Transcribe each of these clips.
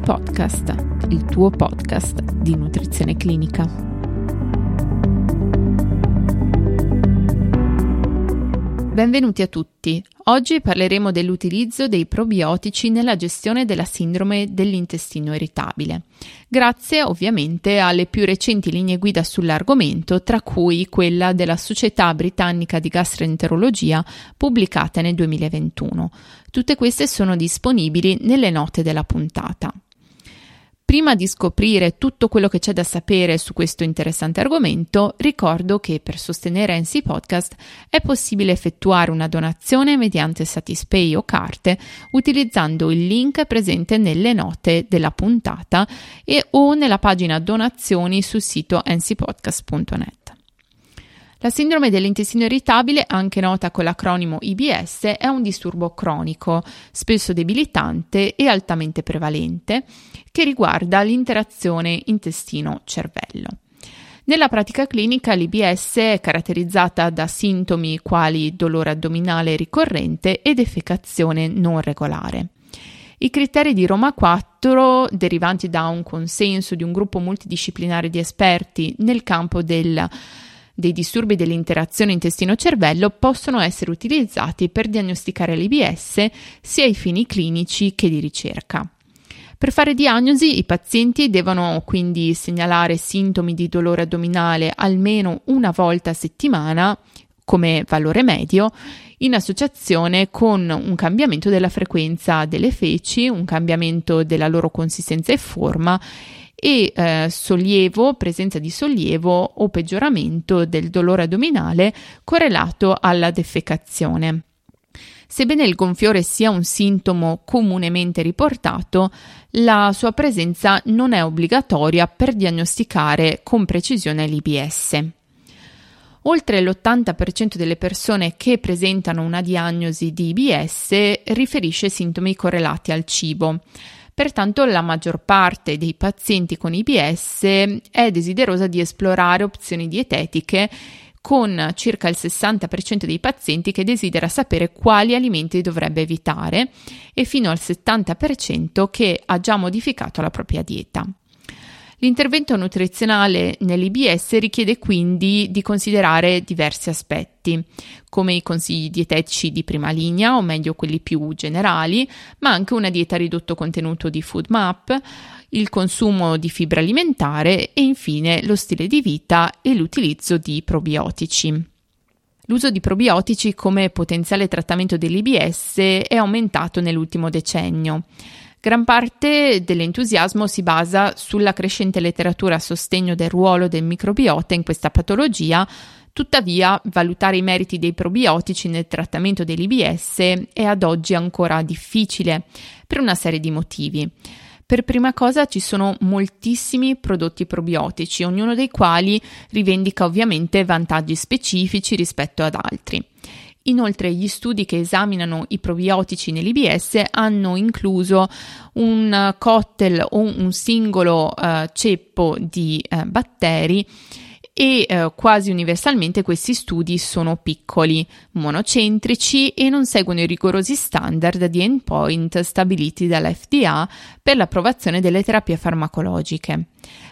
Podcast, il tuo podcast di nutrizione clinica. Benvenuti a tutti. Oggi parleremo dell'utilizzo dei probiotici nella gestione della sindrome dell'intestino irritabile, grazie ovviamente alle più recenti linee guida sull'argomento, tra cui quella della Società Britannica di Gastroenterologia pubblicata nel 2021. Tutte queste sono disponibili nelle note della puntata. Prima di scoprire tutto quello che c'è da sapere su questo interessante argomento, ricordo che per sostenere NC Podcast è possibile effettuare una donazione mediante Satispay o carte utilizzando il link presente nelle note della puntata e o nella pagina donazioni sul sito ncpodcast.net. La sindrome dell'intestino irritabile, anche nota con l'acronimo IBS, è un disturbo cronico, spesso debilitante e altamente prevalente, che riguarda l'interazione intestino-cervello. Nella pratica clinica l'IBS è caratterizzata da sintomi quali dolore addominale ricorrente e defecazione non regolare. I criteri di Roma 4, derivanti da un consenso di un gruppo multidisciplinare di esperti nel campo del dei disturbi dell'interazione intestino-cervello possono essere utilizzati per diagnosticare l'IBS sia ai fini clinici che di ricerca. Per fare diagnosi i pazienti devono quindi segnalare sintomi di dolore addominale almeno una volta a settimana come valore medio in associazione con un cambiamento della frequenza delle feci, un cambiamento della loro consistenza e forma e eh, sollievo, presenza di sollievo o peggioramento del dolore addominale correlato alla defecazione. Sebbene il gonfiore sia un sintomo comunemente riportato, la sua presenza non è obbligatoria per diagnosticare con precisione l'IBS. Oltre l'80% delle persone che presentano una diagnosi di IBS riferisce sintomi correlati al cibo. Pertanto la maggior parte dei pazienti con IBS è desiderosa di esplorare opzioni dietetiche con circa il 60% dei pazienti che desidera sapere quali alimenti dovrebbe evitare e fino al 70% che ha già modificato la propria dieta. L'intervento nutrizionale nell'IBS richiede quindi di considerare diversi aspetti, come i consigli dietetici di prima linea, o meglio quelli più generali, ma anche una dieta a ridotto contenuto di food map, il consumo di fibra alimentare e infine lo stile di vita e l'utilizzo di probiotici. L'uso di probiotici come potenziale trattamento dell'IBS è aumentato nell'ultimo decennio. Gran parte dell'entusiasmo si basa sulla crescente letteratura a sostegno del ruolo del microbiota in questa patologia, tuttavia valutare i meriti dei probiotici nel trattamento dell'IBS è ad oggi ancora difficile per una serie di motivi. Per prima cosa ci sono moltissimi prodotti probiotici, ognuno dei quali rivendica ovviamente vantaggi specifici rispetto ad altri. Inoltre gli studi che esaminano i probiotici nell'IBS hanno incluso un cocktail o un singolo uh, ceppo di uh, batteri e eh, quasi universalmente questi studi sono piccoli, monocentrici e non seguono i rigorosi standard di endpoint stabiliti dall'FDA per l'approvazione delle terapie farmacologiche.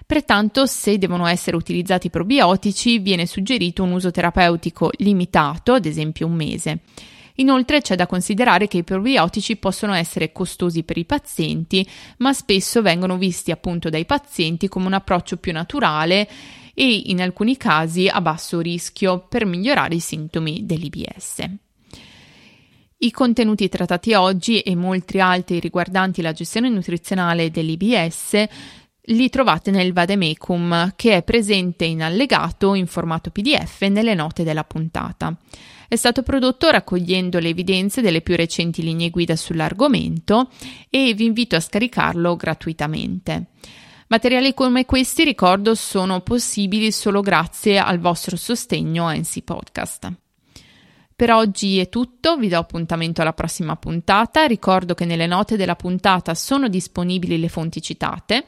Pertanto, se devono essere utilizzati probiotici, viene suggerito un uso terapeutico limitato, ad esempio un mese. Inoltre c'è da considerare che i probiotici possono essere costosi per i pazienti, ma spesso vengono visti appunto dai pazienti come un approccio più naturale e in alcuni casi a basso rischio per migliorare i sintomi dell'IBS. I contenuti trattati oggi e molti altri riguardanti la gestione nutrizionale dell'IBS li trovate nel Vademecum che è presente in allegato in formato PDF nelle note della puntata. È stato prodotto raccogliendo le evidenze delle più recenti linee guida sull'argomento e vi invito a scaricarlo gratuitamente. Materiali come questi, ricordo, sono possibili solo grazie al vostro sostegno a NC Podcast. Per oggi è tutto, vi do appuntamento alla prossima puntata. Ricordo che nelle note della puntata sono disponibili le fonti citate.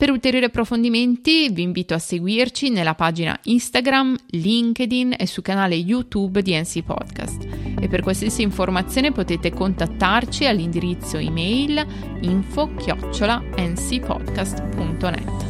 Per ulteriori approfondimenti vi invito a seguirci nella pagina Instagram, LinkedIn e sul canale YouTube di NC Podcast. E per qualsiasi informazione potete contattarci all'indirizzo email info-ncpodcast.net.